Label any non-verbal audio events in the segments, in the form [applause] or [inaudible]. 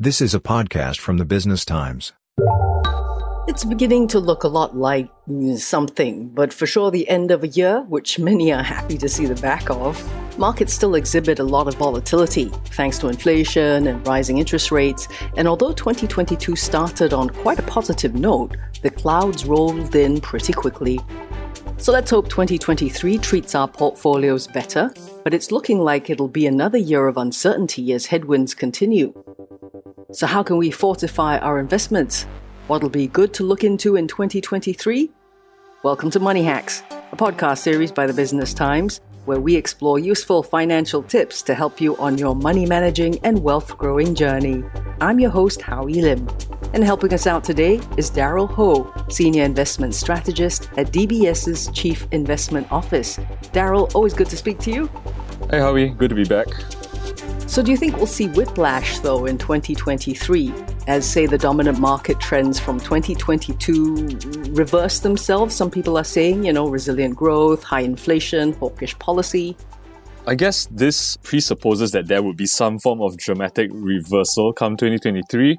This is a podcast from the Business Times. It's beginning to look a lot like something, but for sure the end of a year, which many are happy to see the back of, markets still exhibit a lot of volatility thanks to inflation and rising interest rates. And although 2022 started on quite a positive note, the clouds rolled in pretty quickly. So let's hope 2023 treats our portfolios better, but it's looking like it'll be another year of uncertainty as headwinds continue. So, how can we fortify our investments? What'll be good to look into in 2023? Welcome to Money Hacks, a podcast series by the Business Times, where we explore useful financial tips to help you on your money managing and wealth growing journey. I'm your host, Howie Lim. And helping us out today is Daryl Ho, Senior Investment Strategist at DBS's Chief Investment Office. Daryl, always good to speak to you. Hey, Howie, good to be back. So, do you think we'll see whiplash though in 2023 as, say, the dominant market trends from 2022 reverse themselves? Some people are saying, you know, resilient growth, high inflation, hawkish policy. I guess this presupposes that there would be some form of dramatic reversal come 2023.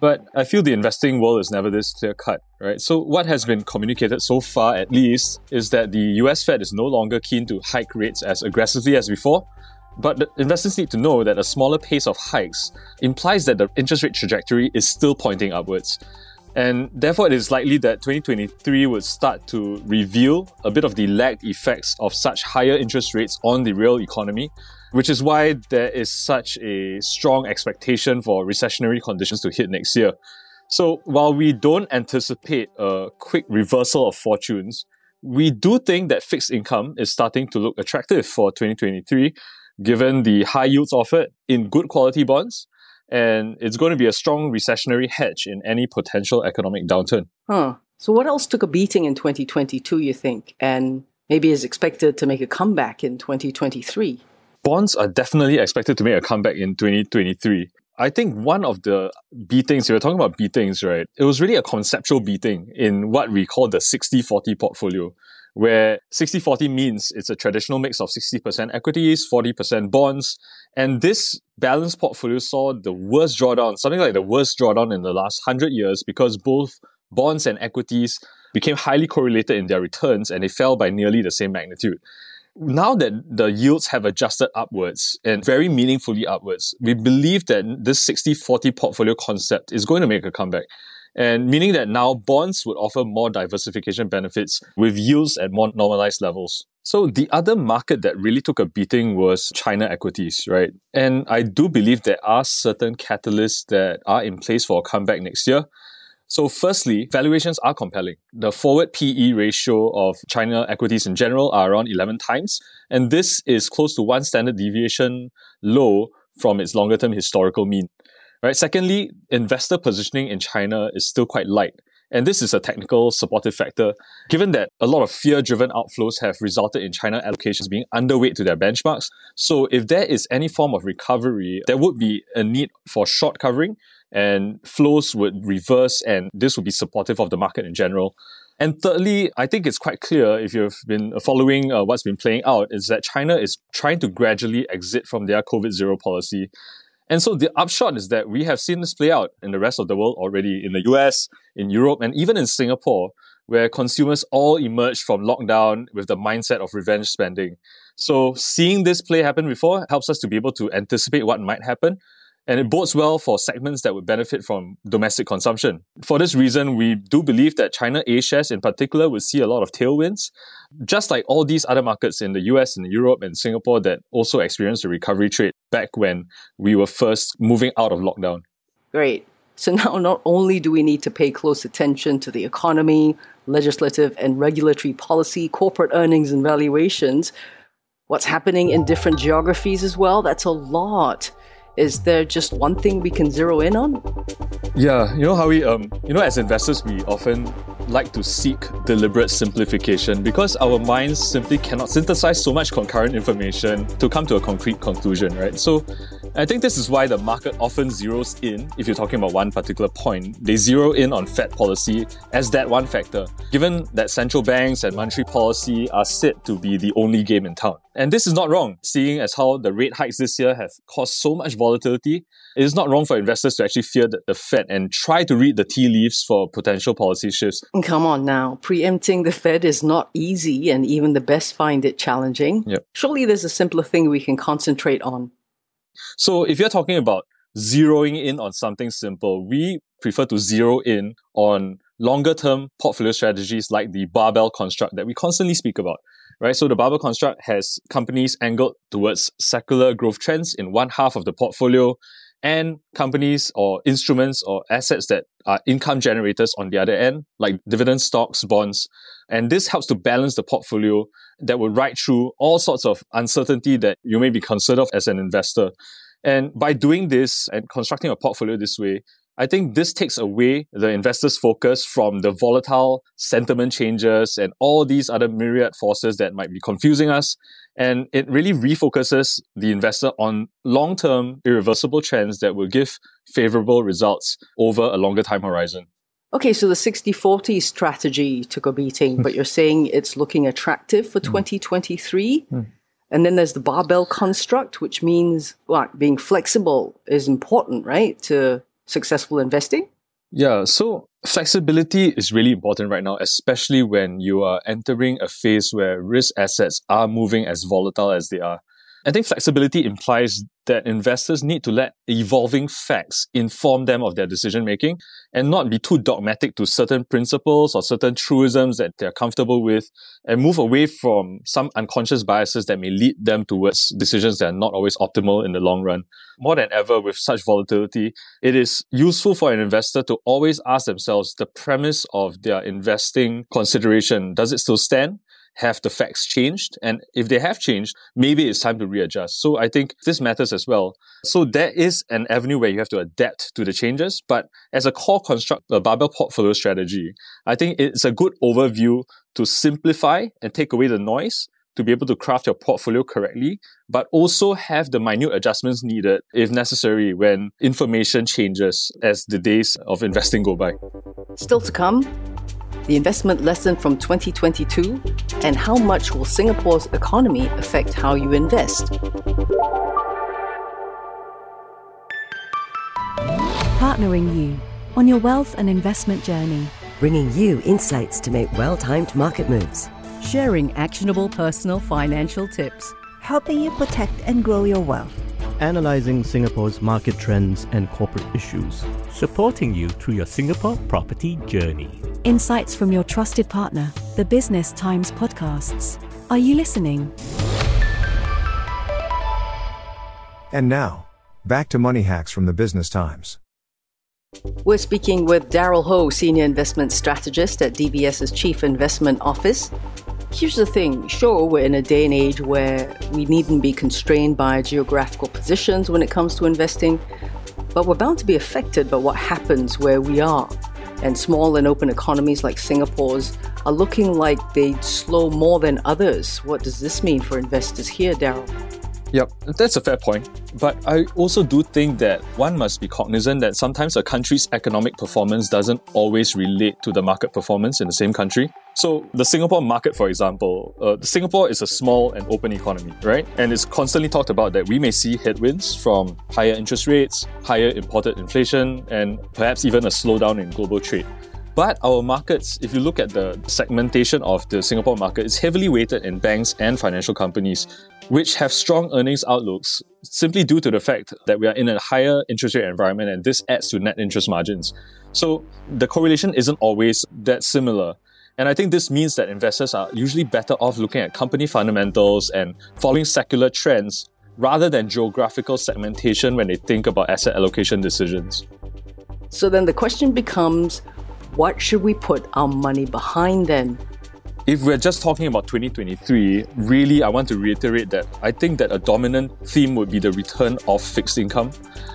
But I feel the investing world is never this clear cut, right? So, what has been communicated so far, at least, is that the US Fed is no longer keen to hike rates as aggressively as before, but investors need to know that a smaller pace of hikes implies that the interest rate trajectory is still pointing upwards. And therefore, it is likely that 2023 would start to reveal a bit of the lagged effects of such higher interest rates on the real economy, which is why there is such a strong expectation for recessionary conditions to hit next year. So, while we don't anticipate a quick reversal of fortunes, we do think that fixed income is starting to look attractive for 2023 given the high yields offered in good quality bonds. And it's going to be a strong recessionary hedge in any potential economic downturn. Huh. So, what else took a beating in 2022, you think, and maybe is expected to make a comeback in 2023? Bonds are definitely expected to make a comeback in 2023. I think one of the beatings, we were talking about beatings, right? It was really a conceptual beating in what we call the 60 40 portfolio where 60-40 means it's a traditional mix of 60% equities, 40% bonds. And this balanced portfolio saw the worst drawdown, something like the worst drawdown in the last 100 years because both bonds and equities became highly correlated in their returns and they fell by nearly the same magnitude. Now that the yields have adjusted upwards and very meaningfully upwards, we believe that this 60-40 portfolio concept is going to make a comeback and meaning that now bonds would offer more diversification benefits with yields at more normalized levels. So the other market that really took a beating was China equities, right? And I do believe there are certain catalysts that are in place for a comeback next year. So firstly, valuations are compelling. The forward PE ratio of China equities in general are around 11 times, and this is close to one standard deviation low from its longer term historical mean. Right. Secondly, investor positioning in China is still quite light. And this is a technical supportive factor, given that a lot of fear driven outflows have resulted in China allocations being underweight to their benchmarks. So, if there is any form of recovery, there would be a need for short covering, and flows would reverse, and this would be supportive of the market in general. And thirdly, I think it's quite clear if you've been following uh, what's been playing out, is that China is trying to gradually exit from their COVID zero policy. And so the upshot is that we have seen this play out in the rest of the world already, in the US, in Europe, and even in Singapore, where consumers all emerged from lockdown with the mindset of revenge spending. So seeing this play happen before helps us to be able to anticipate what might happen. And it bodes well for segments that would benefit from domestic consumption. For this reason, we do believe that China A shares in particular would see a lot of tailwinds, just like all these other markets in the US and Europe and Singapore that also experienced a recovery trade back when we were first moving out of lockdown. Great. So [laughs] now not only do we need to pay close attention to the economy, legislative and regulatory policy, corporate earnings and valuations, what's happening in different geographies as well, that's a lot. Is there just one thing we can zero in on? Yeah, you know how we um you know as investors we often like to seek deliberate simplification because our minds simply cannot synthesize so much concurrent information to come to a concrete conclusion, right? So I think this is why the market often zeroes in, if you're talking about one particular point, they zero in on Fed policy as that one factor, given that central banks and monetary policy are said to be the only game in town. And this is not wrong, seeing as how the rate hikes this year have caused so much volatility. It is not wrong for investors to actually fear the Fed and try to read the tea leaves for potential policy shifts. Come on now, preempting the Fed is not easy, and even the best find it challenging. Yep. Surely there's a simpler thing we can concentrate on. So if you're talking about zeroing in on something simple, we prefer to zero in on longer term portfolio strategies like the barbell construct that we constantly speak about. Right. So the barbell construct has companies angled towards secular growth trends in one half of the portfolio and companies or instruments or assets that are income generators on the other end, like dividend stocks, bonds. And this helps to balance the portfolio that will ride through all sorts of uncertainty that you may be concerned of as an investor. And by doing this and constructing a portfolio this way, I think this takes away the investor's focus from the volatile sentiment changes and all these other myriad forces that might be confusing us. And it really refocuses the investor on long term irreversible trends that will give favorable results over a longer time horizon. Okay, so the 60 40 strategy took a beating, but you're saying it's looking attractive for 2023? Mm. And then there's the barbell construct, which means well, being flexible is important, right? To successful investing? Yeah, so flexibility is really important right now, especially when you are entering a phase where risk assets are moving as volatile as they are. I think flexibility implies that investors need to let evolving facts inform them of their decision making and not be too dogmatic to certain principles or certain truisms that they're comfortable with and move away from some unconscious biases that may lead them towards decisions that are not always optimal in the long run. More than ever with such volatility, it is useful for an investor to always ask themselves the premise of their investing consideration. Does it still stand? Have the facts changed? And if they have changed, maybe it's time to readjust. So I think this matters as well. So there is an avenue where you have to adapt to the changes. But as a core construct, a barbell portfolio strategy, I think it's a good overview to simplify and take away the noise to be able to craft your portfolio correctly, but also have the minute adjustments needed if necessary when information changes as the days of investing go by. Still to come, the investment lesson from 2022, and how much will Singapore's economy affect how you invest? Partnering you on your wealth and investment journey. Bringing you insights to make well timed market moves. Sharing actionable personal financial tips. Helping you protect and grow your wealth analyzing Singapore's market trends and corporate issues, supporting you through your Singapore property journey. Insights from your trusted partner, the Business Times podcasts. Are you listening? And now, back to money hacks from the Business Times. We're speaking with Daryl Ho, Senior Investment Strategist at DBS's Chief Investment Office. Here's the thing sure, we're in a day and age where we needn't be constrained by geographical positions when it comes to investing, but we're bound to be affected by what happens where we are. And small and open economies like Singapore's are looking like they'd slow more than others. What does this mean for investors here, Daryl? Yep, that's a fair point. But I also do think that one must be cognizant that sometimes a country's economic performance doesn't always relate to the market performance in the same country. So the Singapore market, for example, uh, Singapore is a small and open economy, right? And it's constantly talked about that we may see headwinds from higher interest rates, higher imported inflation, and perhaps even a slowdown in global trade. But our markets, if you look at the segmentation of the Singapore market, it's heavily weighted in banks and financial companies, which have strong earnings outlooks simply due to the fact that we are in a higher interest rate environment and this adds to net interest margins. So the correlation isn't always that similar. And I think this means that investors are usually better off looking at company fundamentals and following secular trends rather than geographical segmentation when they think about asset allocation decisions. So then the question becomes what should we put our money behind then? If we're just talking about 2023, really, I want to reiterate that I think that a dominant theme would be the return of fixed income.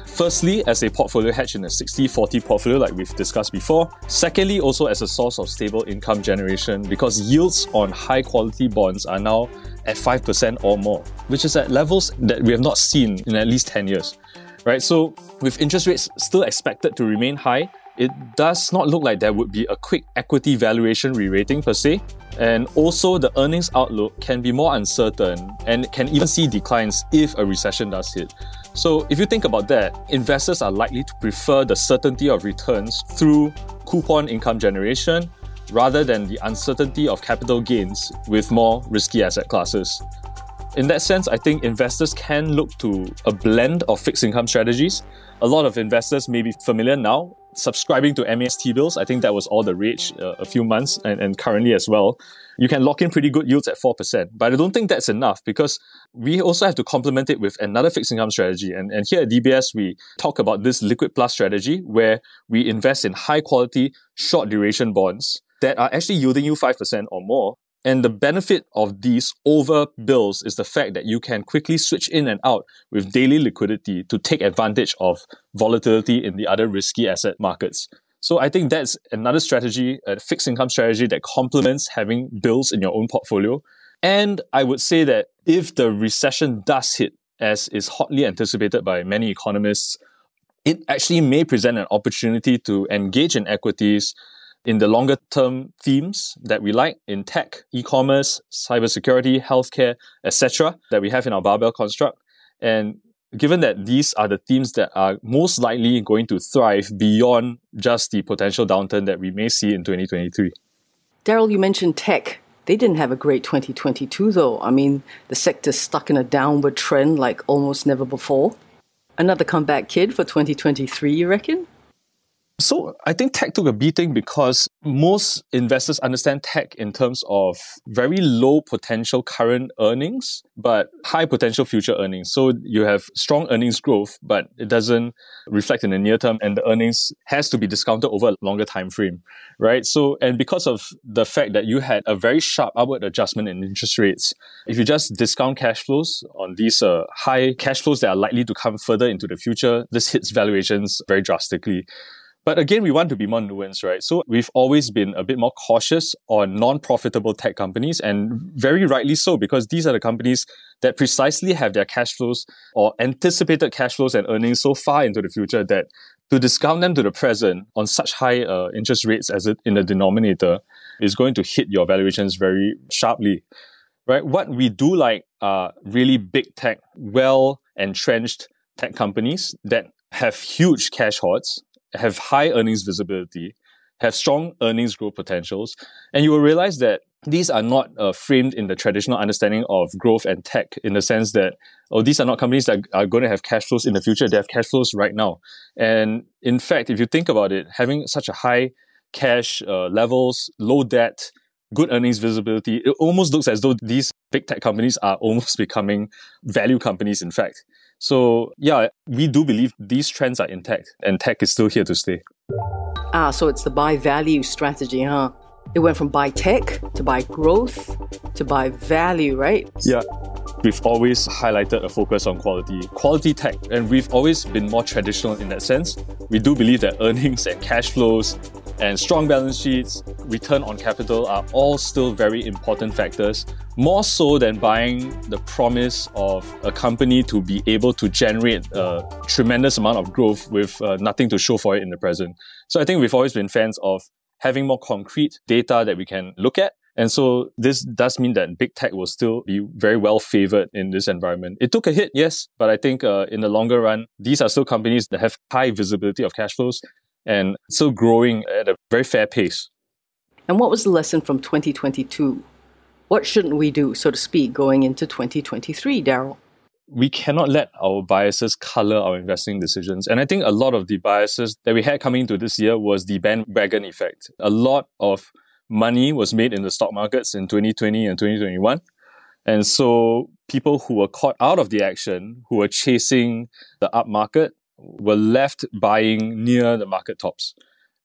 Firstly, as a portfolio hedge in a 60 40 portfolio, like we've discussed before. Secondly, also as a source of stable income generation, because yields on high quality bonds are now at 5% or more, which is at levels that we have not seen in at least 10 years. right? So with interest rates still expected to remain high, it does not look like there would be a quick equity valuation re-rating per se. And also the earnings outlook can be more uncertain and can even see declines if a recession does hit. So if you think about that, investors are likely to prefer the certainty of returns through coupon income generation rather than the uncertainty of capital gains with more risky asset classes. In that sense, I think investors can look to a blend of fixed income strategies. A lot of investors may be familiar now subscribing to MAS T-bills. I think that was all the rage uh, a few months and, and currently as well. You can lock in pretty good yields at 4%. But I don't think that's enough because we also have to complement it with another fixed income strategy. And, and here at DBS, we talk about this liquid plus strategy where we invest in high quality, short duration bonds that are actually yielding you 5% or more and the benefit of these over bills is the fact that you can quickly switch in and out with daily liquidity to take advantage of volatility in the other risky asset markets. So I think that's another strategy, a fixed income strategy that complements having bills in your own portfolio. And I would say that if the recession does hit, as is hotly anticipated by many economists, it actually may present an opportunity to engage in equities in the longer term themes that we like in tech, e-commerce, cybersecurity, healthcare, etc., that we have in our barbell construct. And given that these are the themes that are most likely going to thrive beyond just the potential downturn that we may see in 2023. Daryl, you mentioned tech. They didn't have a great 2022, though. I mean, the sector's stuck in a downward trend like almost never before. Another comeback kid for 2023, you reckon? So I think tech took a beating because most investors understand tech in terms of very low potential current earnings, but high potential future earnings. So you have strong earnings growth, but it doesn't reflect in the near term and the earnings has to be discounted over a longer time frame, right? So, and because of the fact that you had a very sharp upward adjustment in interest rates, if you just discount cash flows on these uh, high cash flows that are likely to come further into the future, this hits valuations very drastically. But again, we want to be more nuanced, right? So we've always been a bit more cautious on non-profitable tech companies and very rightly so because these are the companies that precisely have their cash flows or anticipated cash flows and earnings so far into the future that to discount them to the present on such high uh, interest rates as it in the denominator is going to hit your valuations very sharply. Right? What we do like are really big tech, well entrenched tech companies that have huge cash hoards have high earnings visibility, have strong earnings growth potentials, and you will realize that these are not uh, framed in the traditional understanding of growth and tech in the sense that, oh, these are not companies that are going to have cash flows in the future. They have cash flows right now. And in fact, if you think about it, having such a high cash uh, levels, low debt, good earnings visibility, it almost looks as though these big tech companies are almost [laughs] becoming value companies, in fact. So yeah, we do believe these trends are intact and tech is still here to stay. Ah, so it's the buy value strategy, huh? It went from buy tech to buy growth to buy value, right? Yeah. We've always highlighted a focus on quality, quality tech, and we've always been more traditional in that sense. We do believe that earnings and cash flows and strong balance sheets, return on capital are all still very important factors, more so than buying the promise of a company to be able to generate a tremendous amount of growth with uh, nothing to show for it in the present. So I think we've always been fans of having more concrete data that we can look at. And so this does mean that big tech will still be very well favored in this environment. It took a hit, yes, but I think uh, in the longer run, these are still companies that have high visibility of cash flows and still growing at a very fair pace. And what was the lesson from 2022? What shouldn't we do, so to speak, going into 2023, Daryl? we cannot let our biases color our investing decisions. And I think a lot of the biases that we had coming into this year was the bandwagon effect. A lot of money was made in the stock markets in 2020 and 2021. And so people who were caught out of the action, who were chasing the up market, were left buying near the market tops,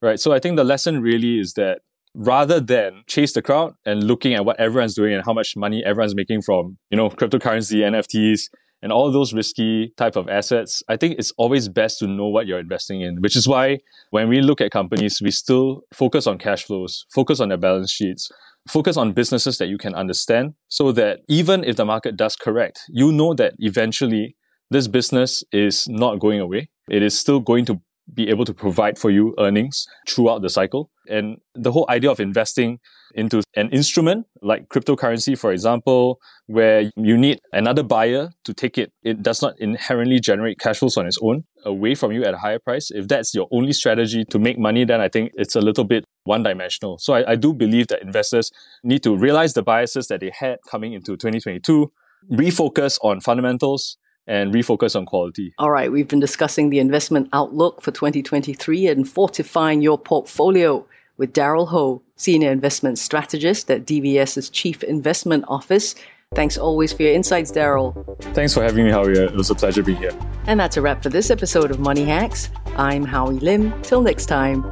right? So I think the lesson really is that rather than chase the crowd and looking at what everyone's doing and how much money everyone's making from, you know, cryptocurrency, NFTs, and all those risky type of assets, I think it's always best to know what you're investing in, which is why when we look at companies, we still focus on cash flows, focus on their balance sheets, focus on businesses that you can understand so that even if the market does correct, you know that eventually this business is not going away. It is still going to be able to provide for you earnings throughout the cycle. And the whole idea of investing into an instrument like cryptocurrency, for example, where you need another buyer to take it, it does not inherently generate cash flows on its own away from you at a higher price. If that's your only strategy to make money, then I think it's a little bit one dimensional. So I, I do believe that investors need to realize the biases that they had coming into 2022, refocus on fundamentals, and refocus on quality. All right, we've been discussing the investment outlook for 2023 and fortifying your portfolio with Daryl Ho, Senior Investment Strategist at DBS's Chief Investment Office. Thanks always for your insights, Daryl. Thanks for having me, Howie. It was a pleasure being here. And that's a wrap for this episode of Money Hacks. I'm Howie Lim. Till next time.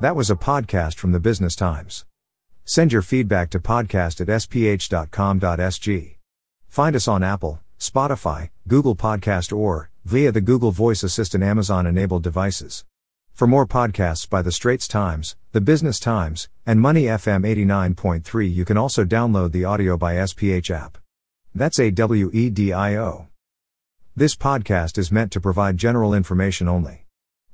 That was a podcast from the Business Times. Send your feedback to podcast at sph.com.sg. Find us on Apple, Spotify, Google Podcast or via the Google Voice Assistant Amazon enabled devices. For more podcasts by The Straits Times, The Business Times, and Money FM 89.3, you can also download the AWEDIO by SPH app. That's A W E D I O. This podcast is meant to provide general information only.